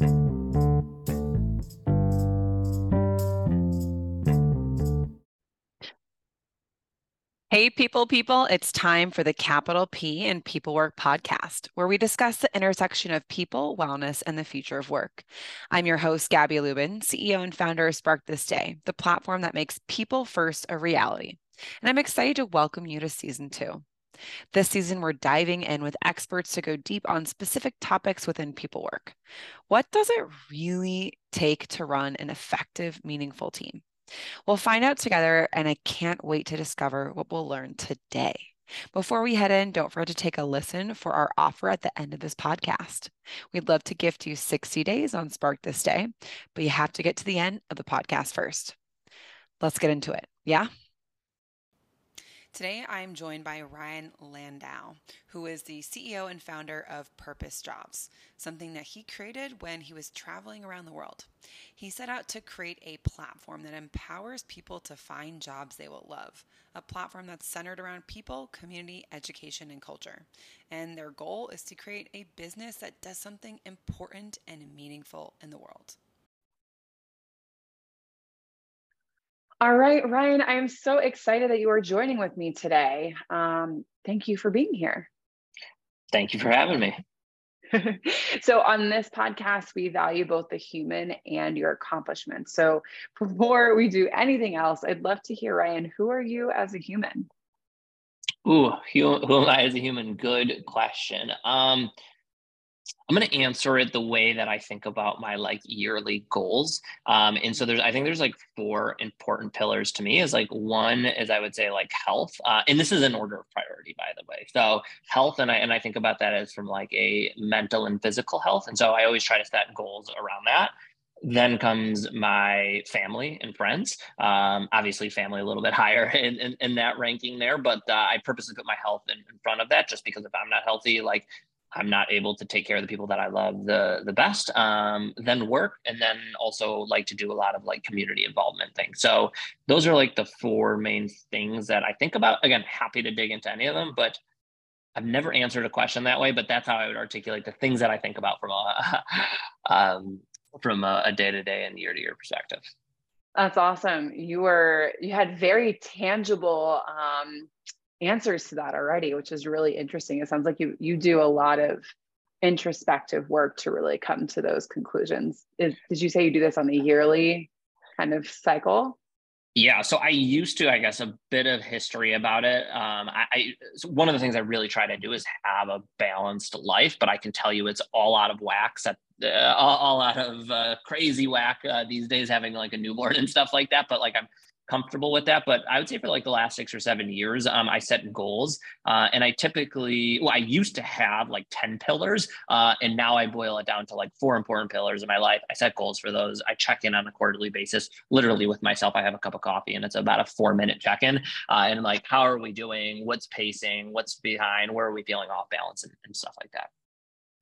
Hey, people, people, it's time for the Capital P and People Work podcast, where we discuss the intersection of people, wellness, and the future of work. I'm your host, Gabby Lubin, CEO and founder of Spark This Day, the platform that makes people first a reality. And I'm excited to welcome you to season two. This season, we're diving in with experts to go deep on specific topics within people work. What does it really take to run an effective, meaningful team? We'll find out together, and I can't wait to discover what we'll learn today. Before we head in, don't forget to take a listen for our offer at the end of this podcast. We'd love to gift you 60 days on Spark This Day, but you have to get to the end of the podcast first. Let's get into it. Yeah? Today, I am joined by Ryan Landau, who is the CEO and founder of Purpose Jobs, something that he created when he was traveling around the world. He set out to create a platform that empowers people to find jobs they will love, a platform that's centered around people, community, education, and culture. And their goal is to create a business that does something important and meaningful in the world. All right, Ryan, I am so excited that you are joining with me today. Um, thank you for being here. Thank you for having me. so, on this podcast, we value both the human and your accomplishments. So, before we do anything else, I'd love to hear, Ryan, who are you as a human? Ooh, who, who am I as a human? Good question. Um, I'm going to answer it the way that I think about my like yearly goals. Um, and so there's, I think there's like four important pillars to me. Is like one is I would say like health, uh, and this is an order of priority, by the way. So health, and I and I think about that as from like a mental and physical health. And so I always try to set goals around that then comes my family and friends um, obviously family a little bit higher in, in, in that ranking there but uh, i purposely put my health in, in, front of that just because if i'm not healthy like I'm not able to take care of the people that I love the the best, um, then work, and then also like to do a lot of like community involvement things. So those are like the four main things that I think about. Again, happy to dig into any of them, but I've never answered a question that way. But that's how I would articulate the things that I think about from a um, from a day to day and year to year perspective. That's awesome. You were you had very tangible. Um, answers to that already, which is really interesting. It sounds like you you do a lot of introspective work to really come to those conclusions. Is, did you say you do this on a yearly kind of cycle? Yeah, so I used to, I guess, a bit of history about it. Um, I, I so one of the things I really try to do is have a balanced life, but I can tell you it's all out of whack. At, uh, all, all, out of uh, crazy whack uh, these days, having like a newborn and stuff like that. But like I'm comfortable with that. But I would say for like the last six or seven years, um, I set goals. Uh, and I typically, well, I used to have like 10 pillars. Uh, and now I boil it down to like four important pillars in my life. I set goals for those. I check in on a quarterly basis, literally with myself. I have a cup of coffee and it's about a four minute check in. Uh, and like, how are we doing? What's pacing? What's behind? Where are we feeling off balance and, and stuff like that?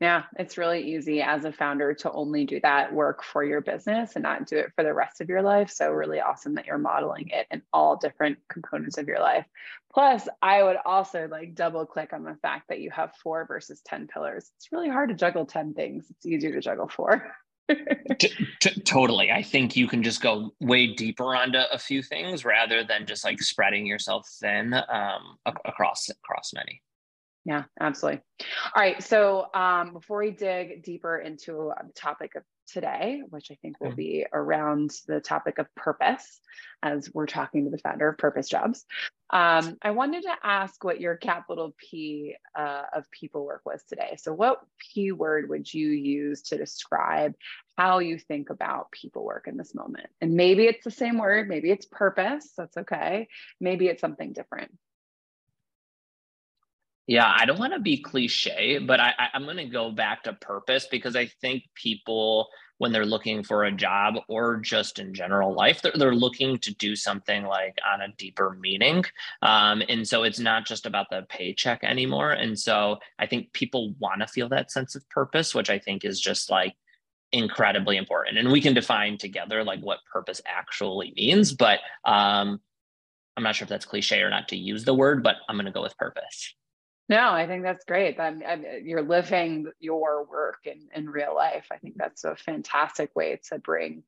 Yeah, it's really easy as a founder to only do that work for your business and not do it for the rest of your life. So, really awesome that you're modeling it in all different components of your life. Plus, I would also like double click on the fact that you have four versus 10 pillars. It's really hard to juggle 10 things, it's easier to juggle four. t- t- totally. I think you can just go way deeper onto a few things rather than just like spreading yourself thin um, across across many. Yeah, absolutely. All right. So um, before we dig deeper into the topic of today, which I think will mm-hmm. be around the topic of purpose, as we're talking to the founder of Purpose Jobs, um, I wanted to ask what your capital P uh, of people work was today. So, what P word would you use to describe how you think about people work in this moment? And maybe it's the same word, maybe it's purpose. That's okay. Maybe it's something different. Yeah, I don't want to be cliche, but I, I, am going to go back to purpose because I think people, when they're looking for a job or just in general life, they're, they're looking to do something like on a deeper meaning. Um, and so it's not just about the paycheck anymore. And so I think people want to feel that sense of purpose, which I think is just like incredibly important. And we can define together like what purpose actually means. But um, I'm not sure if that's cliche or not to use the word, but I'm going to go with purpose. No, I think that's great. I'm, I'm, you're living your work in, in real life. I think that's a fantastic way to bring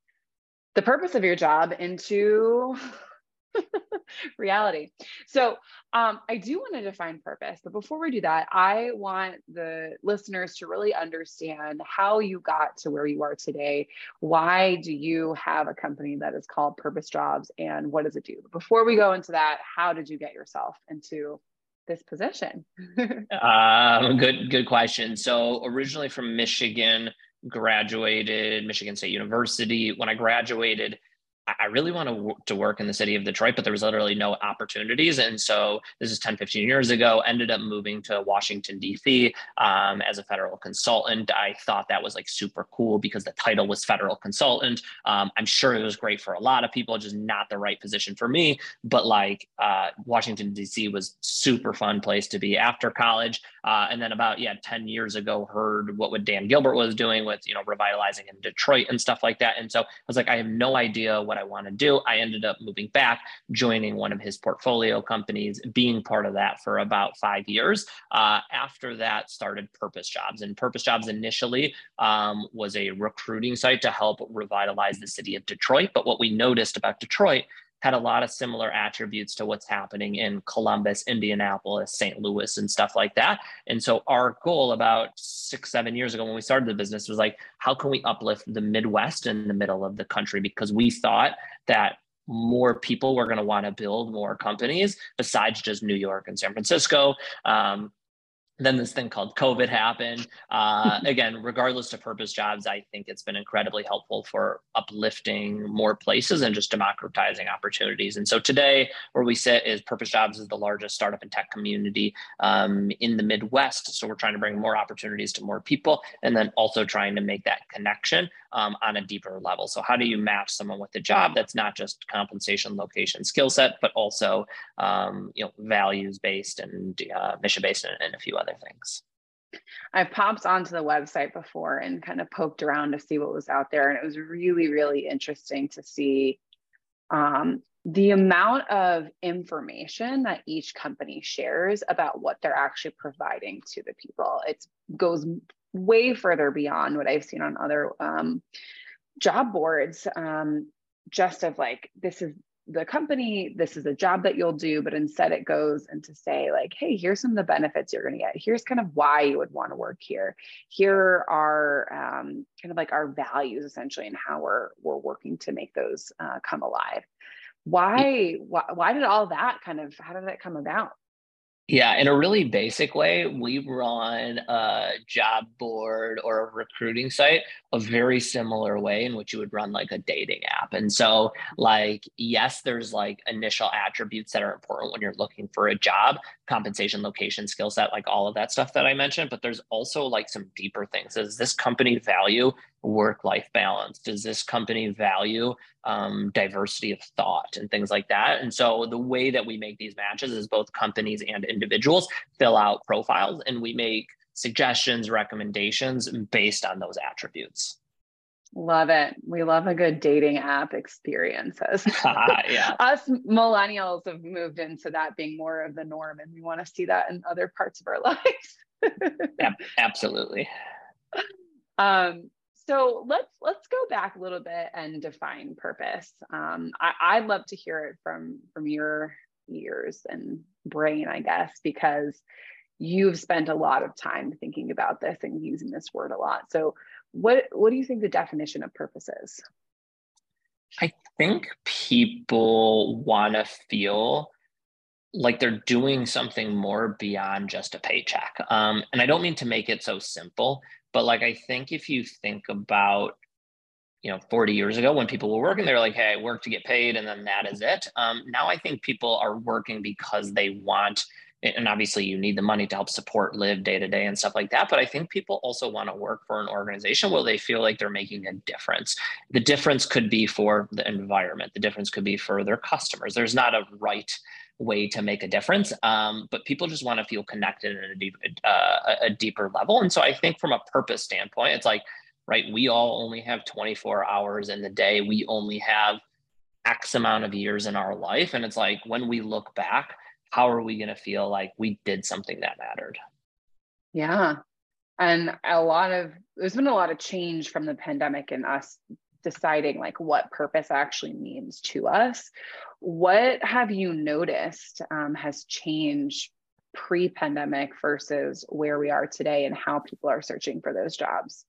the purpose of your job into reality. So um, I do want to define purpose, but before we do that, I want the listeners to really understand how you got to where you are today. Why do you have a company that is called Purpose Jobs, and what does it do? Before we go into that, how did you get yourself into this position? um, good, good question. So originally from Michigan, graduated Michigan State University. When I graduated, I really wanted to work in the city of Detroit, but there was literally no opportunities. And so this is 10, 15 years ago, ended up moving to Washington, D.C. Um, as a federal consultant. I thought that was like super cool because the title was federal consultant. Um, I'm sure it was great for a lot of people, just not the right position for me. But like uh, Washington, D.C. was super fun place to be after college. Uh, and then about, yeah, 10 years ago, heard what, what Dan Gilbert was doing with, you know, revitalizing in Detroit and stuff like that. And so I was like, I have no idea what I want to do. I ended up moving back, joining one of his portfolio companies, being part of that for about five years. Uh, after that, started Purpose Jobs. And Purpose Jobs initially um, was a recruiting site to help revitalize the city of Detroit. But what we noticed about Detroit had a lot of similar attributes to what's happening in Columbus, Indianapolis, St. Louis, and stuff like that. And so our goal about six, seven years ago when we started the business was like, how can we uplift the Midwest in the middle of the country? Because we thought that more people were going to want to build more companies besides just New York and San Francisco. Um, then this thing called COVID happened. Uh, again, regardless of purpose jobs, I think it's been incredibly helpful for uplifting more places and just democratizing opportunities. And so today, where we sit is Purpose Jobs is the largest startup and tech community um, in the Midwest. So we're trying to bring more opportunities to more people, and then also trying to make that connection um, on a deeper level. So how do you match someone with a job that's not just compensation, location, skill set, but also um, you know values based and uh, mission based and, and a few other other things. I popped onto the website before and kind of poked around to see what was out there. And it was really, really interesting to see um, the amount of information that each company shares about what they're actually providing to the people. It goes way further beyond what I've seen on other um, job boards. Um, just of like, this is the company this is a job that you'll do but instead it goes into say like hey here's some of the benefits you're going to get. Here's kind of why you would want to work here. Here are um, kind of like our values essentially and how we're we're working to make those uh, come alive. Why, why why did all that kind of how did that come about yeah, in a really basic way, we run a job board or a recruiting site a very similar way in which you would run like a dating app. And so, like, yes, there's like initial attributes that are important when you're looking for a job compensation, location, skill set, like all of that stuff that I mentioned. But there's also like some deeper things. Does this company value work life balance? Does this company value um, diversity of thought and things like that? And so the way that we make these matches is both companies and individuals fill out profiles and we make suggestions, recommendations based on those attributes. Love it. We love a good dating app experiences. yeah. Us millennials have moved into that being more of the norm, and we want to see that in other parts of our lives. yeah, absolutely. Um, so let's let's go back a little bit and define purpose. Um, I, I'd love to hear it from from your ears and brain, I guess, because you've spent a lot of time thinking about this and using this word a lot. So what what do you think the definition of purpose is? I think people want to feel like they're doing something more beyond just a paycheck. Um, and I don't mean to make it so simple, but like I think if you think about you know 40 years ago when people were working they're like hey i work to get paid and then that is it. Um, now i think people are working because they want and obviously you need the money to help support live day to day and stuff like that but i think people also want to work for an organization where they feel like they're making a difference. The difference could be for the environment. The difference could be for their customers. There's not a right way to make a difference. Um, but people just want to feel connected at a, deep, uh, a deeper level. And so I think from a purpose standpoint, it's like, right, we all only have 24 hours in the day. We only have X amount of years in our life. And it's like when we look back, how are we going to feel like we did something that mattered? Yeah. And a lot of, there's been a lot of change from the pandemic and us deciding like what purpose actually means to us. What have you noticed um, has changed pre pandemic versus where we are today and how people are searching for those jobs?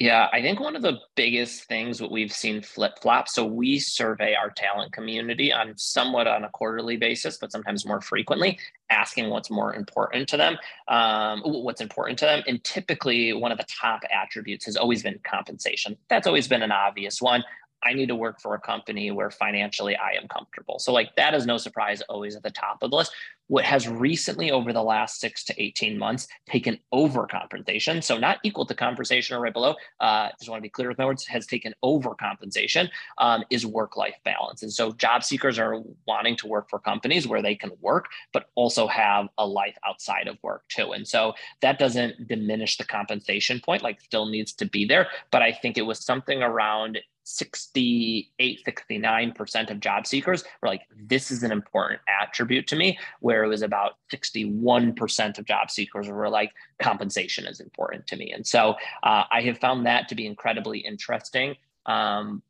Yeah, I think one of the biggest things what we've seen flip flop. So we survey our talent community on somewhat on a quarterly basis, but sometimes more frequently, asking what's more important to them, um, what's important to them. And typically, one of the top attributes has always been compensation. That's always been an obvious one. I need to work for a company where financially I am comfortable. So, like, that is no surprise, always at the top of the list. What has recently, over the last six to 18 months, taken over compensation, so not equal to compensation or right below, uh, just want to be clear with my words, has taken over compensation um, is work life balance. And so, job seekers are wanting to work for companies where they can work, but also have a life outside of work too. And so, that doesn't diminish the compensation point, like, still needs to be there. But I think it was something around 68, 69% of job seekers were like, this is an important attribute to me, where it was about 61% of job seekers were like, compensation is important to me. And so uh, I have found that to be incredibly interesting um,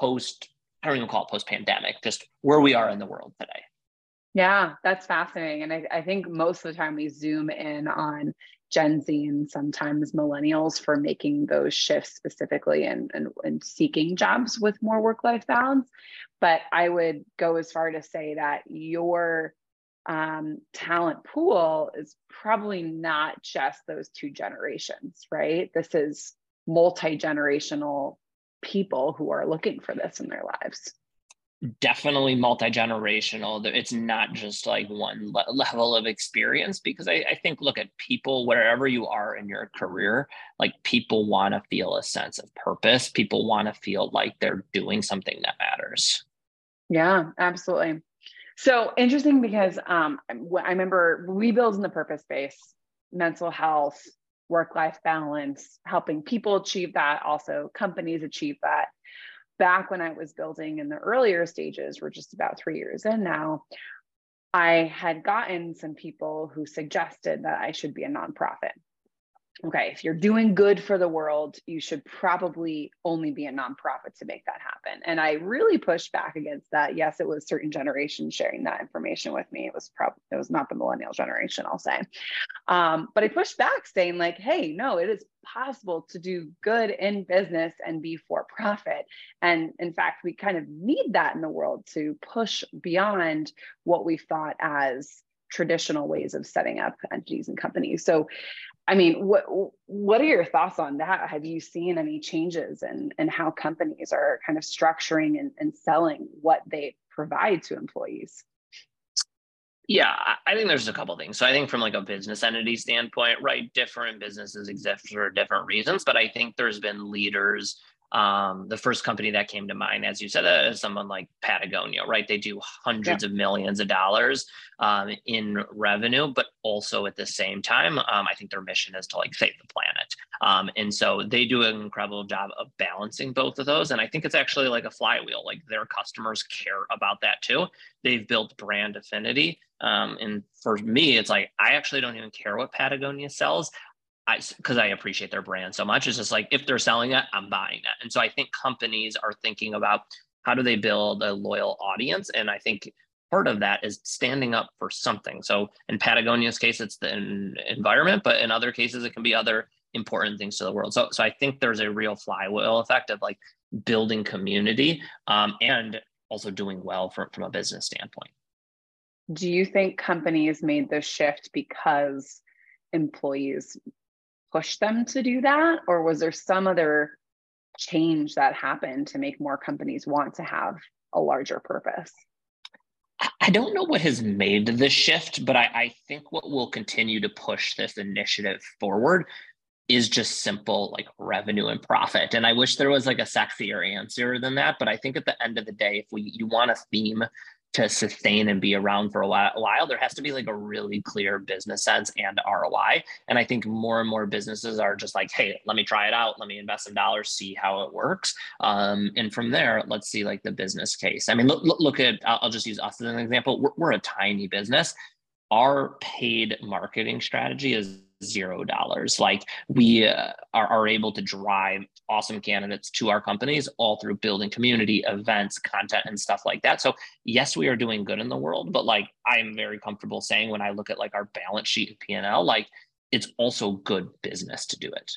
post, I don't even call it post pandemic, just where we are in the world today. Yeah, that's fascinating. And I, I think most of the time we zoom in on Gen Z and sometimes millennials for making those shifts specifically and, and, and seeking jobs with more work life balance. But I would go as far to say that your um, talent pool is probably not just those two generations, right? This is multi generational people who are looking for this in their lives definitely multi-generational it's not just like one le- level of experience because I, I, think look at people wherever you are in your career like people want to feel a sense of purpose. People want to feel like they're doing something that matters. Yeah absolutely. So interesting because um, i remember we build in the purpose space mental health work-life balance helping people achieve that also companies achieve that back when I was building in the earlier stages, we're just about three years in now, I had gotten some people who suggested that I should be a nonprofit okay, if you're doing good for the world, you should probably only be a nonprofit to make that happen. And I really pushed back against that. Yes, it was certain generations sharing that information with me. It was probably it was not the millennial generation, I'll say. Um, but I pushed back, saying like, hey, no, it is possible to do good in business and be for profit. And in fact, we kind of need that in the world to push beyond what we thought as traditional ways of setting up entities and companies. So I mean, what what are your thoughts on that? Have you seen any changes in, in how companies are kind of structuring and, and selling what they provide to employees? Yeah, I think there's a couple things. So I think from like a business entity standpoint, right, different businesses exist for different reasons, but I think there's been leaders um, the first company that came to mind, as you said, uh, is someone like Patagonia, right? They do hundreds yeah. of millions of dollars um, in revenue, but also at the same time, um, I think their mission is to like save the planet. Um, and so they do an incredible job of balancing both of those. And I think it's actually like a flywheel. Like their customers care about that too. They've built brand affinity. Um, and for me, it's like I actually don't even care what Patagonia sells. I because I appreciate their brand so much. It's just like if they're selling it, I'm buying it. And so I think companies are thinking about how do they build a loyal audience, and I think part of that is standing up for something. So in Patagonia's case, it's the environment, but in other cases, it can be other important things to the world. So so I think there's a real flywheel effect of like building community um, and also doing well from, from a business standpoint. Do you think companies made this shift because employees push them to do that? Or was there some other change that happened to make more companies want to have a larger purpose? I don't know what has made the shift, but I, I, think what will continue to push this initiative forward is just simple like revenue and profit. And I wish there was like a sexier answer than that. But I think at the end of the day, if we you want a theme to sustain and be around for a while, there has to be like a really clear business sense and ROI. And I think more and more businesses are just like, hey, let me try it out. Let me invest some dollars, see how it works. Um, and from there, let's see like the business case. I mean, look, look at, I'll just use us as an example. We're, we're a tiny business. Our paid marketing strategy is zero dollars. Like we uh, are, are able to drive awesome candidates to our companies all through building community, events, content, and stuff like that. So yes, we are doing good in the world, but like I am very comfortable saying when I look at like our balance sheet and P&L, like it's also good business to do it.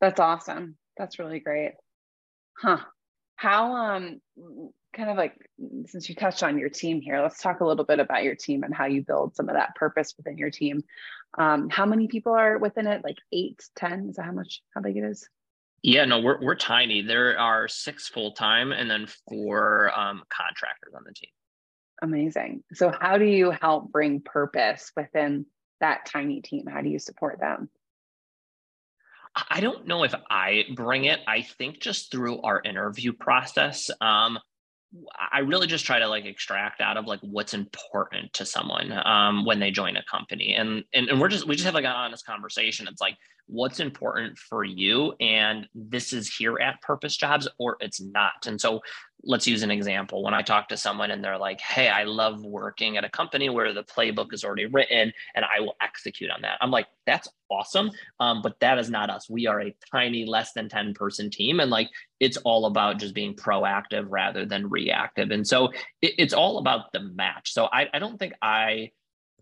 That's awesome. That's really great. Huh. How um kind of like since you touched on your team here, let's talk a little bit about your team and how you build some of that purpose within your team. Um, how many people are within it? Like eight, ten? Is that how much, how big it is? Yeah, no, we're, we're tiny. There are six full time and then four um, contractors on the team. Amazing. So, how do you help bring purpose within that tiny team? How do you support them? I don't know if I bring it. I think just through our interview process. Um, I really just try to like extract out of like what's important to someone um, when they join a company, and, and and we're just we just have like an honest conversation. It's like what's important for you and this is here at purpose jobs or it's not. And so let's use an example. When i talk to someone and they're like hey i love working at a company where the playbook is already written and i will execute on that i'm like that's awesome um, but that is not us. We are a tiny less than 10 person team and like it's all about just being proactive rather than reactive. And so it, it's all about the match. So I, I don't think i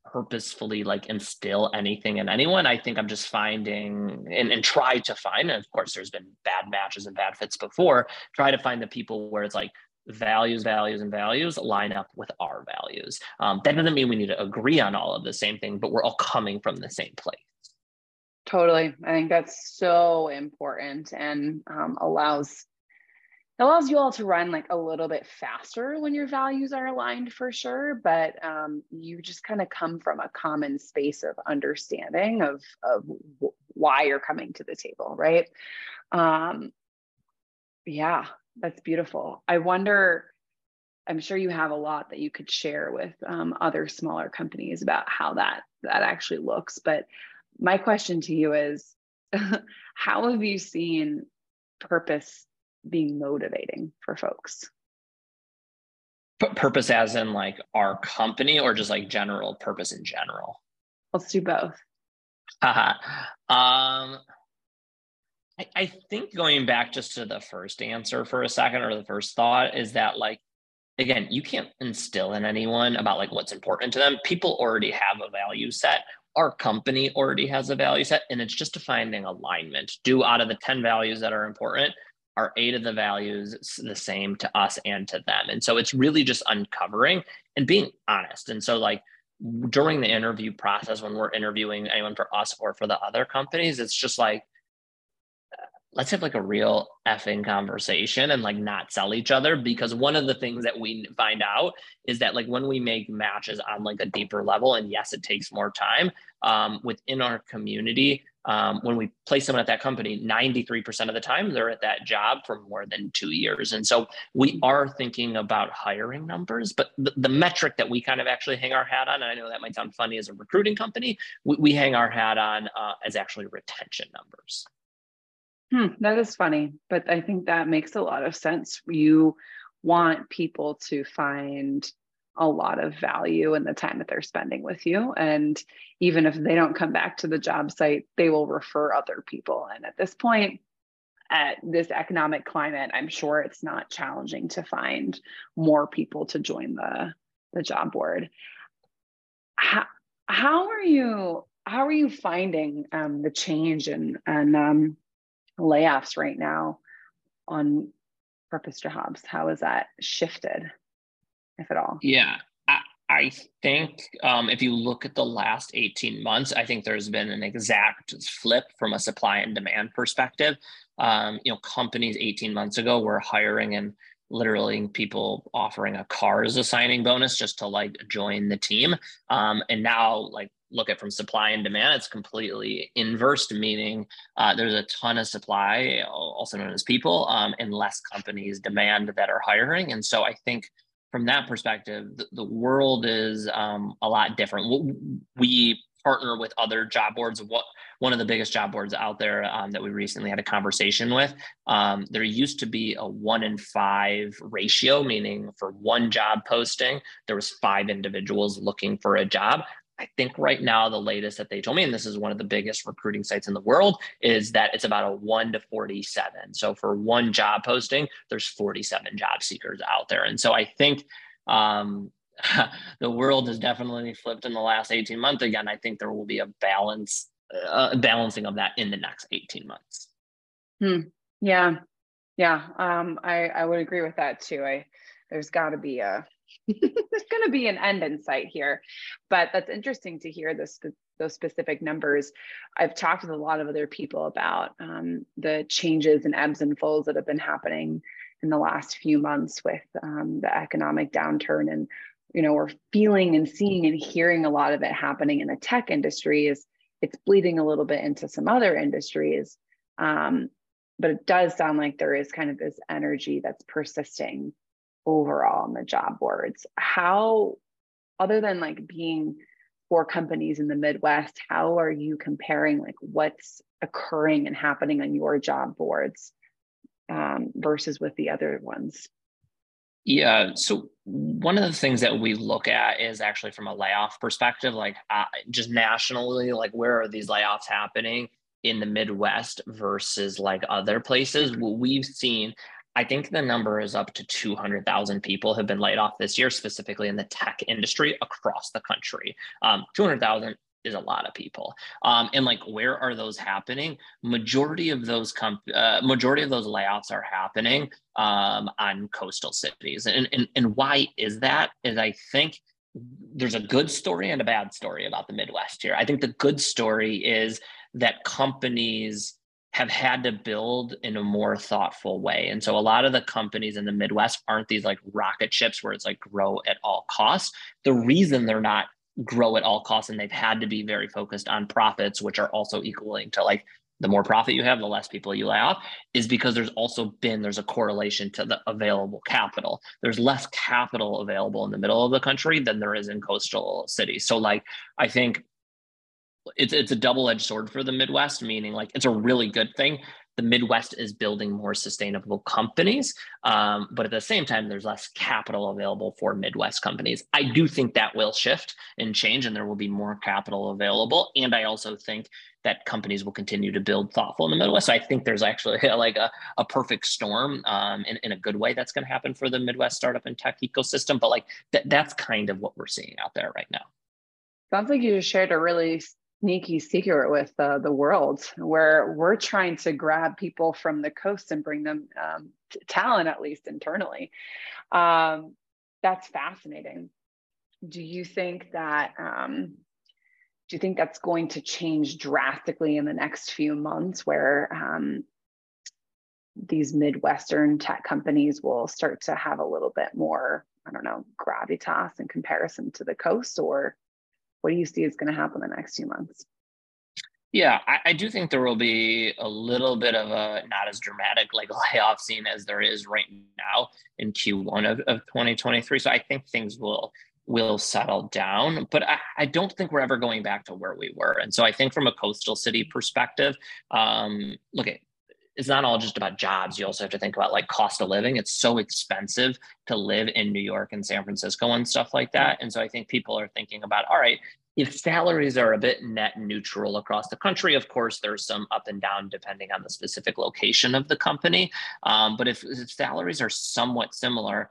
purposefully like instill anything in anyone. I think I'm just finding and, and try to find, and of course there's been bad matches and bad fits before, try to find the people where it's like values, values, and values line up with our values. Um, that doesn't mean we need to agree on all of the same thing, but we're all coming from the same place. Totally. I think that's so important and um, allows allows you all to run like a little bit faster when your values are aligned for sure but um, you just kind of come from a common space of understanding of, of why you're coming to the table right? Um, yeah that's beautiful. I wonder i'm sure you have a lot that you could share with um, other smaller companies about how that that actually looks but my question to you is how have you seen purpose being motivating for folks? purpose as in like our company or just like general purpose in general? Let's do both. um, I, I think going back just to the first answer for a second or the first thought is that like again you can't instill in anyone about like what's important to them people already have a value set our company already has a value set and it's just finding alignment do out of the 10 values that are important are eight of the values the same to us and to them. And so it's really just uncovering and being honest. And so like during the interview process when we're interviewing anyone for us or for the other companies it's just like let's have like a real effing conversation and like not sell each other because one of the things that we find out is that like when we make matches on like a deeper level and yes it takes more time um, within our community um, when we place someone at that company 93% of the time they're at that job for more than two years. And so we are thinking about hiring numbers but the, the metric that we kind of actually hang our hat on and i know that might sound funny as a recruiting company we, we hang our hat on uh, as actually retention numbers Hmm, that is funny, but I think that makes a lot of sense. You want people to find a lot of value in the time that they're spending with you. And even if they don't come back to the job site, they will refer other people. And at this point, at this economic climate, I'm sure it's not challenging to find more people to join the, the job board. How, how are you how are you finding um, the change and and um, layoffs right now on purpose jobs? How has that shifted, if at all? Yeah, I, I think um, if you look at the last 18 months, I think there's been an exact flip from a supply and demand perspective. Um, you know, companies 18 months ago were hiring and literally people offering a car as a signing bonus just to like join the team. Um, and now like look at from supply and demand, it's completely inversed, meaning uh, there's a ton of supply, also known as people, um, and less companies demand that are hiring. And so I think from that perspective, the, the world is um, a lot different. We partner with other job boards. What one of the biggest job boards out there um, that we recently had a conversation with. Um, there used to be a one in five ratio, meaning for one job posting, there was five individuals looking for a job. I think right now the latest that they told me, and this is one of the biggest recruiting sites in the world, is that it's about a one to 47. So for one job posting, there's 47 job seekers out there. And so I think um, the world has definitely flipped in the last 18 months. Again, I think there will be a balance, uh, balancing of that in the next 18 months. Hmm. Yeah. Yeah. Um, I, I would agree with that too. I, there's got to be a there's going to be an end in sight here but that's interesting to hear this those specific numbers. I've talked with a lot of other people about um, the changes and ebbs and flows that have been happening in the last few months with um, the economic downturn and you know we're feeling and seeing and hearing a lot of it happening in the tech industry is it's bleeding a little bit into some other industries um, but it does sound like there is kind of this energy that's persisting overall on the job boards? How other than like being for companies in the midwest how are you comparing like what's occurring and happening on your job boards um, versus with the other ones? Yeah so one of the things that we look at is actually from a layoff perspective like uh, just nationally like where are these layoffs happening in the midwest versus like other places? What we've seen I think the number is up to 200,000 people have been laid off this year, specifically in the tech industry across the country. Um, 200,000 is a lot of people. Um, and like, where are those happening? Majority of those comp- uh, majority of those layoffs are happening um, on coastal cities. And, and, and why is that? Is I think there's a good story and a bad story about the Midwest here. I think the good story is that companies have had to build in a more thoughtful way. And so a lot of the companies in the Midwest aren't these like rocket ships where it's like grow at all costs. The reason they're not grow at all costs and they've had to be very focused on profits, which are also equaling to like the more profit you have, the less people you lay off, is because there's also been there's a correlation to the available capital. There's less capital available in the middle of the country than there is in coastal cities. So like I think it's it's a double-edged sword for the Midwest, meaning like it's a really good thing. The Midwest is building more sustainable companies, um, but at the same time, there's less capital available for Midwest companies. I do think that will shift and change, and there will be more capital available. And I also think that companies will continue to build thoughtful in the Midwest. So I think there's actually like a, a perfect storm um, in, in a good way that's going to happen for the Midwest startup and tech ecosystem. But like th- that's kind of what we're seeing out there right now. Sounds like you just shared a really sneaky secret with uh, the world where we're trying to grab people from the coast and bring them um, talent at least internally. Um, that's fascinating. Do you think that um, do you think that's going to change drastically in the next few months where um, these midwestern tech companies will start to have a little bit more i don't know gravitas in comparison to the coast or what do you see is going to happen the next few months? Yeah, I, I, do think there will be a little bit of a not as dramatic like layoff scene as there is right now in Q1 of, of 2023. So I think things will will settle down, but I, I don't think we're ever going back to where we were. And so I think from a coastal city perspective, um, look at it's not all just about jobs. You also have to think about like cost of living. It's so expensive to live in New York and San Francisco and stuff like that. And so I think people are thinking about, all right, if salaries are a bit net neutral across the country, of course, there's some up and down depending on the specific location of the company. Um, but if, if salaries are somewhat similar,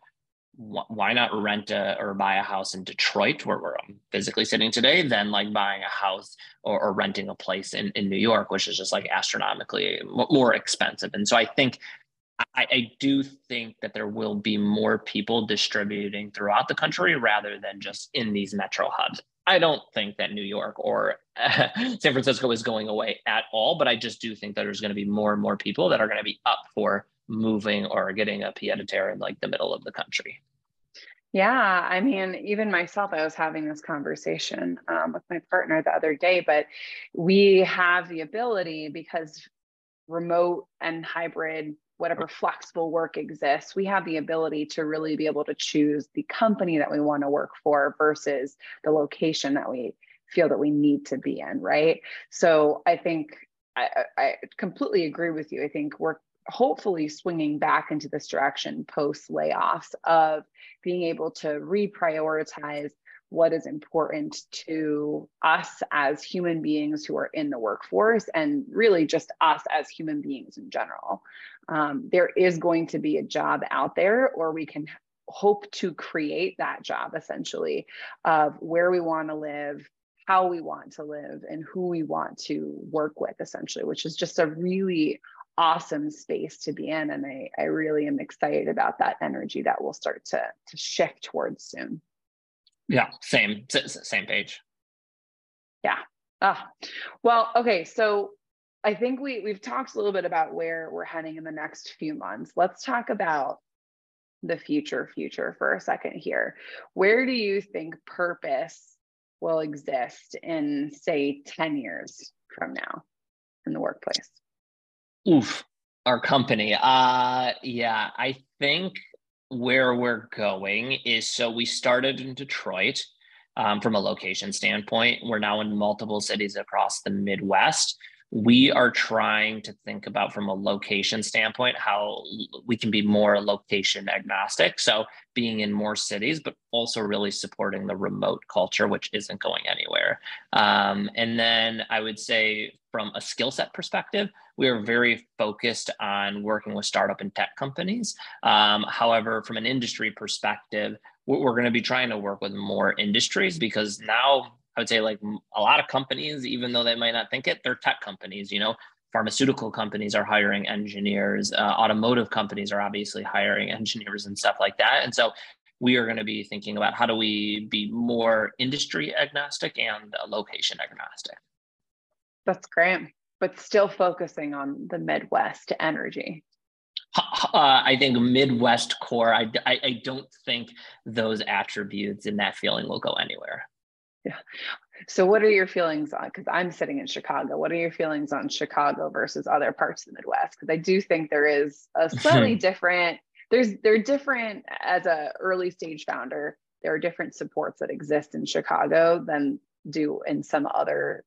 why not rent a, or buy a house in Detroit where we're physically sitting today than like buying a house or, or, renting a place in, in New York, which is just like astronomically more expensive. And so I think I, I do think that there will be more people distributing throughout the country rather than just in these metro hubs. I don't think that New York or uh, San Francisco is going away at all, but I just do think that there's going to be more and more people that are going to be up for moving or getting a pied a terre in like the middle of the country. Yeah, I mean, even myself, I was having this conversation um, with my partner the other day, but we have the ability because remote and hybrid whatever flexible work exists, we have the ability to really be able to choose the company that we want to work for versus the location that we feel that we need to be in, right? So I think I, I completely agree with you. I think we're hopefully swinging back into this direction post layoffs of being able to reprioritize what is important to us as human beings who are in the workforce and really just us as human beings in general. Um, there is going to be a job out there, or we can hope to create that job essentially of where we want to live, how we want to live, and who we want to work with essentially, which is just a really awesome space to be in. And I, I really am excited about that energy that will start to, to shift towards soon. Yeah, same, same page. Yeah. Ah, well, okay. So I think we we've talked a little bit about where we're heading in the next few months. Let's talk about the future future for a second here. Where do you think purpose will exist in say 10 years from now in the workplace? Oof, our company. Uh yeah, I think where we're going is so we started in Detroit um, from a location standpoint. We're now in multiple cities across the Midwest. We are trying to think about from a location standpoint how we can be more location agnostic. So being in more cities, but also really supporting the remote culture, which isn't going anywhere. Um, and then I would say from a skill set perspective, we are very focused on working with startup and tech companies. Um, however, from an industry perspective, we're going to be trying to work with more industries because now I would say like a lot of companies, even though they might not think it, they're tech companies. You know, pharmaceutical companies are hiring engineers, uh, automotive companies are obviously hiring engineers and stuff like that. And so we are going to be thinking about how do we be more industry agnostic and location agnostic. That's great, but still focusing on the Midwest energy. Uh, I think Midwest core. I, I, I don't think those attributes and that feeling will go anywhere. Yeah. So, what are your feelings on? Because I'm sitting in Chicago. What are your feelings on Chicago versus other parts of the Midwest? Because I do think there is a slightly different. There's they're different as a early stage founder. There are different supports that exist in Chicago than do in some other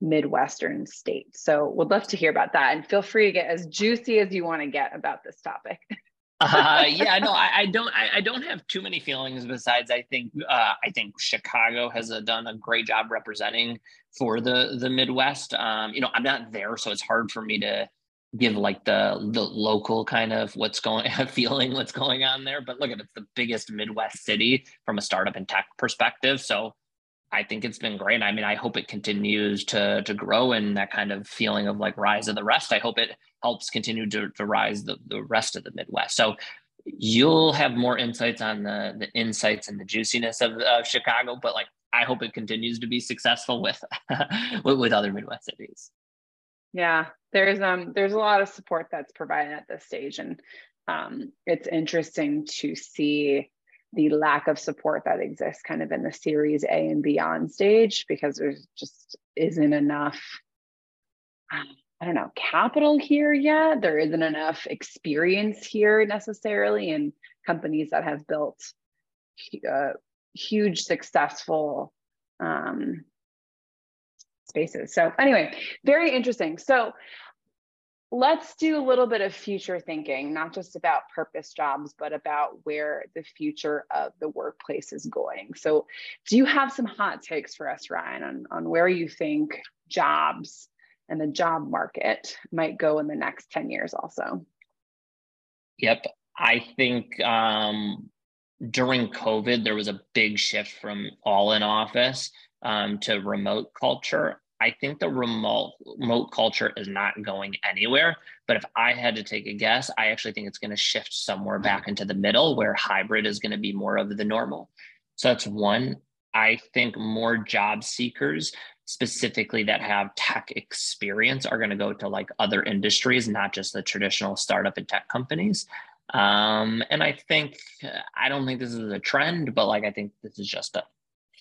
Midwestern state. So would love to hear about that. And feel free to get as juicy as you want to get about this topic. uh, yeah, no, I, I don't. I, I, don't have too many feelings. Besides, I think uh, I think Chicago has uh, done a great job representing for the the Midwest. Um, you know, I'm not there, so it's hard for me to give like the the local kind of what's going feeling what's going on there. But look at it's the biggest Midwest city from a startup and tech perspective. So I think it's been great. I mean, I hope it continues to to grow and that kind of feeling of like rise of the rest. I hope it helps continue to, to rise the, the rest of the Midwest. So you'll have more insights on the the insights and the juiciness of, of Chicago, but like I hope it continues to be successful with with, with other Midwest cities. Yeah, there's um there's a lot of support that's provided at this stage, and um, it's interesting to see the lack of support that exists kind of in the series A and beyond stage because there's just isn't enough I don't know, capital here yet. There isn't enough experience here necessarily in companies that have built uh, huge successful um, spaces. So anyway, very interesting. So let's do a little bit of future thinking, not just about purpose jobs, but about where the future of the workplace is going. So, do you have some hot takes for us, Ryan, on, on where you think jobs and the job market might go in the next 10 years also? Yep. I think um, during COVID, there was a big shift from all in office um, to remote culture. I think the remote remote culture is not going anywhere. But if I had to take a guess, I actually think it's going to shift somewhere back into the middle where hybrid is going to be more of the normal. So that's one. I think more job seekers, specifically that have tech experience, are going to go to like other industries, not just the traditional startup and tech companies. Um, and I think I don't think this is a trend, but like I think this is just a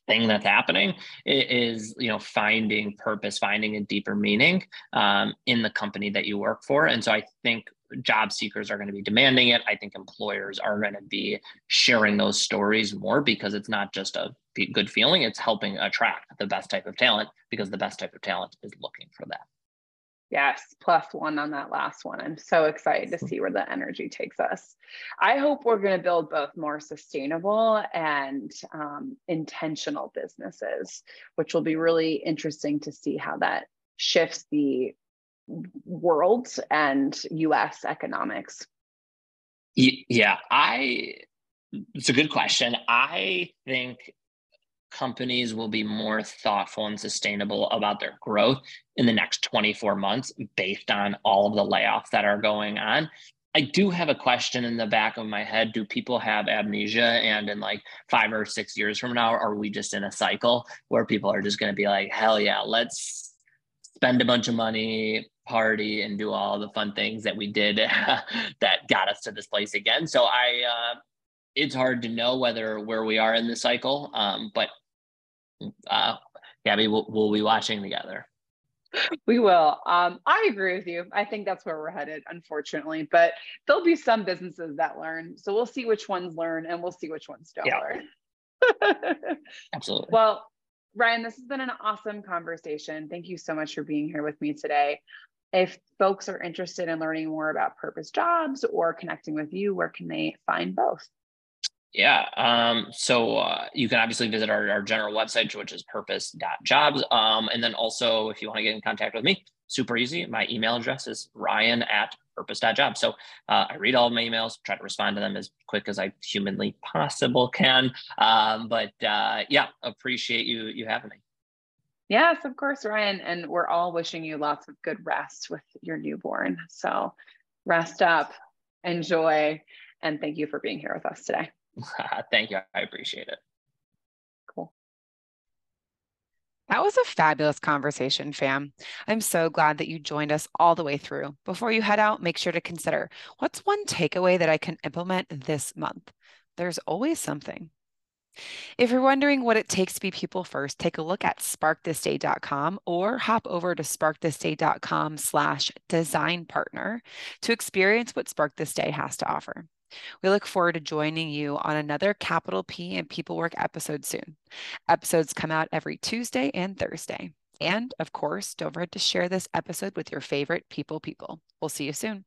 thing that's happening is you know finding purpose finding a deeper meaning um, in the company that you work for and so i think job seekers are going to be demanding it. I think employers are going to be sharing those stories more because it's not just a good feeling, it's helping attract the best type of talent because the best type of talent is looking for that. Yes, plus one on that last one. I'm so excited to see where the energy takes us. I hope we're going to build both more sustainable and um, intentional businesses, which will be really interesting to see how that shifts the world and US economics. Yeah, I it's a good question. I think companies will be more thoughtful and sustainable about their growth in the next 24 months based on all of the layoffs that are going on. I do have a question in the back of my head. Do people have amnesia? And in like five or six years from now, are we just in a cycle where people are just going to be like, hell yeah, let's spend a bunch of money, party, and do all the fun things that we did that got us to this place again? So I, uh, it's hard to know whether where we are in the cycle. Um, but uh, Gabby, we'll, we'll be watching together. We will. Um, I agree with you. I think that's where we're headed, unfortunately. But there'll be some businesses that learn. So we'll see which ones learn and we'll see which ones don't yeah. learn. Absolutely. Well, Ryan, this has been an awesome conversation. Thank you so much for being here with me today. If folks are interested in learning more about purpose jobs or connecting with you, where can they find both? Yeah. Um, so uh, you can obviously visit our, our general website, which is purpose.jobs. Um, and then also, if you want to get in contact with me, super easy. My email address is ryan at purpose.jobs. So uh, I read all my emails, try to respond to them as quick as I humanly possible can. Um, but uh, yeah, appreciate you you having me. Yes, of course, Ryan. And we're all wishing you lots of good rest with your newborn. So rest up, enjoy, and thank you for being here with us today. Thank you. I appreciate it. Cool. That was a fabulous conversation, fam. I'm so glad that you joined us all the way through. Before you head out, make sure to consider what's one takeaway that I can implement this month? There's always something. If you're wondering what it takes to be people first, take a look at sparkthisday.com or hop over to sparkthisday.com slash design partner to experience what Spark This Day has to offer. We look forward to joining you on another Capital P and People Work episode soon. Episodes come out every Tuesday and Thursday. And of course, don't forget to share this episode with your favorite people people. We'll see you soon.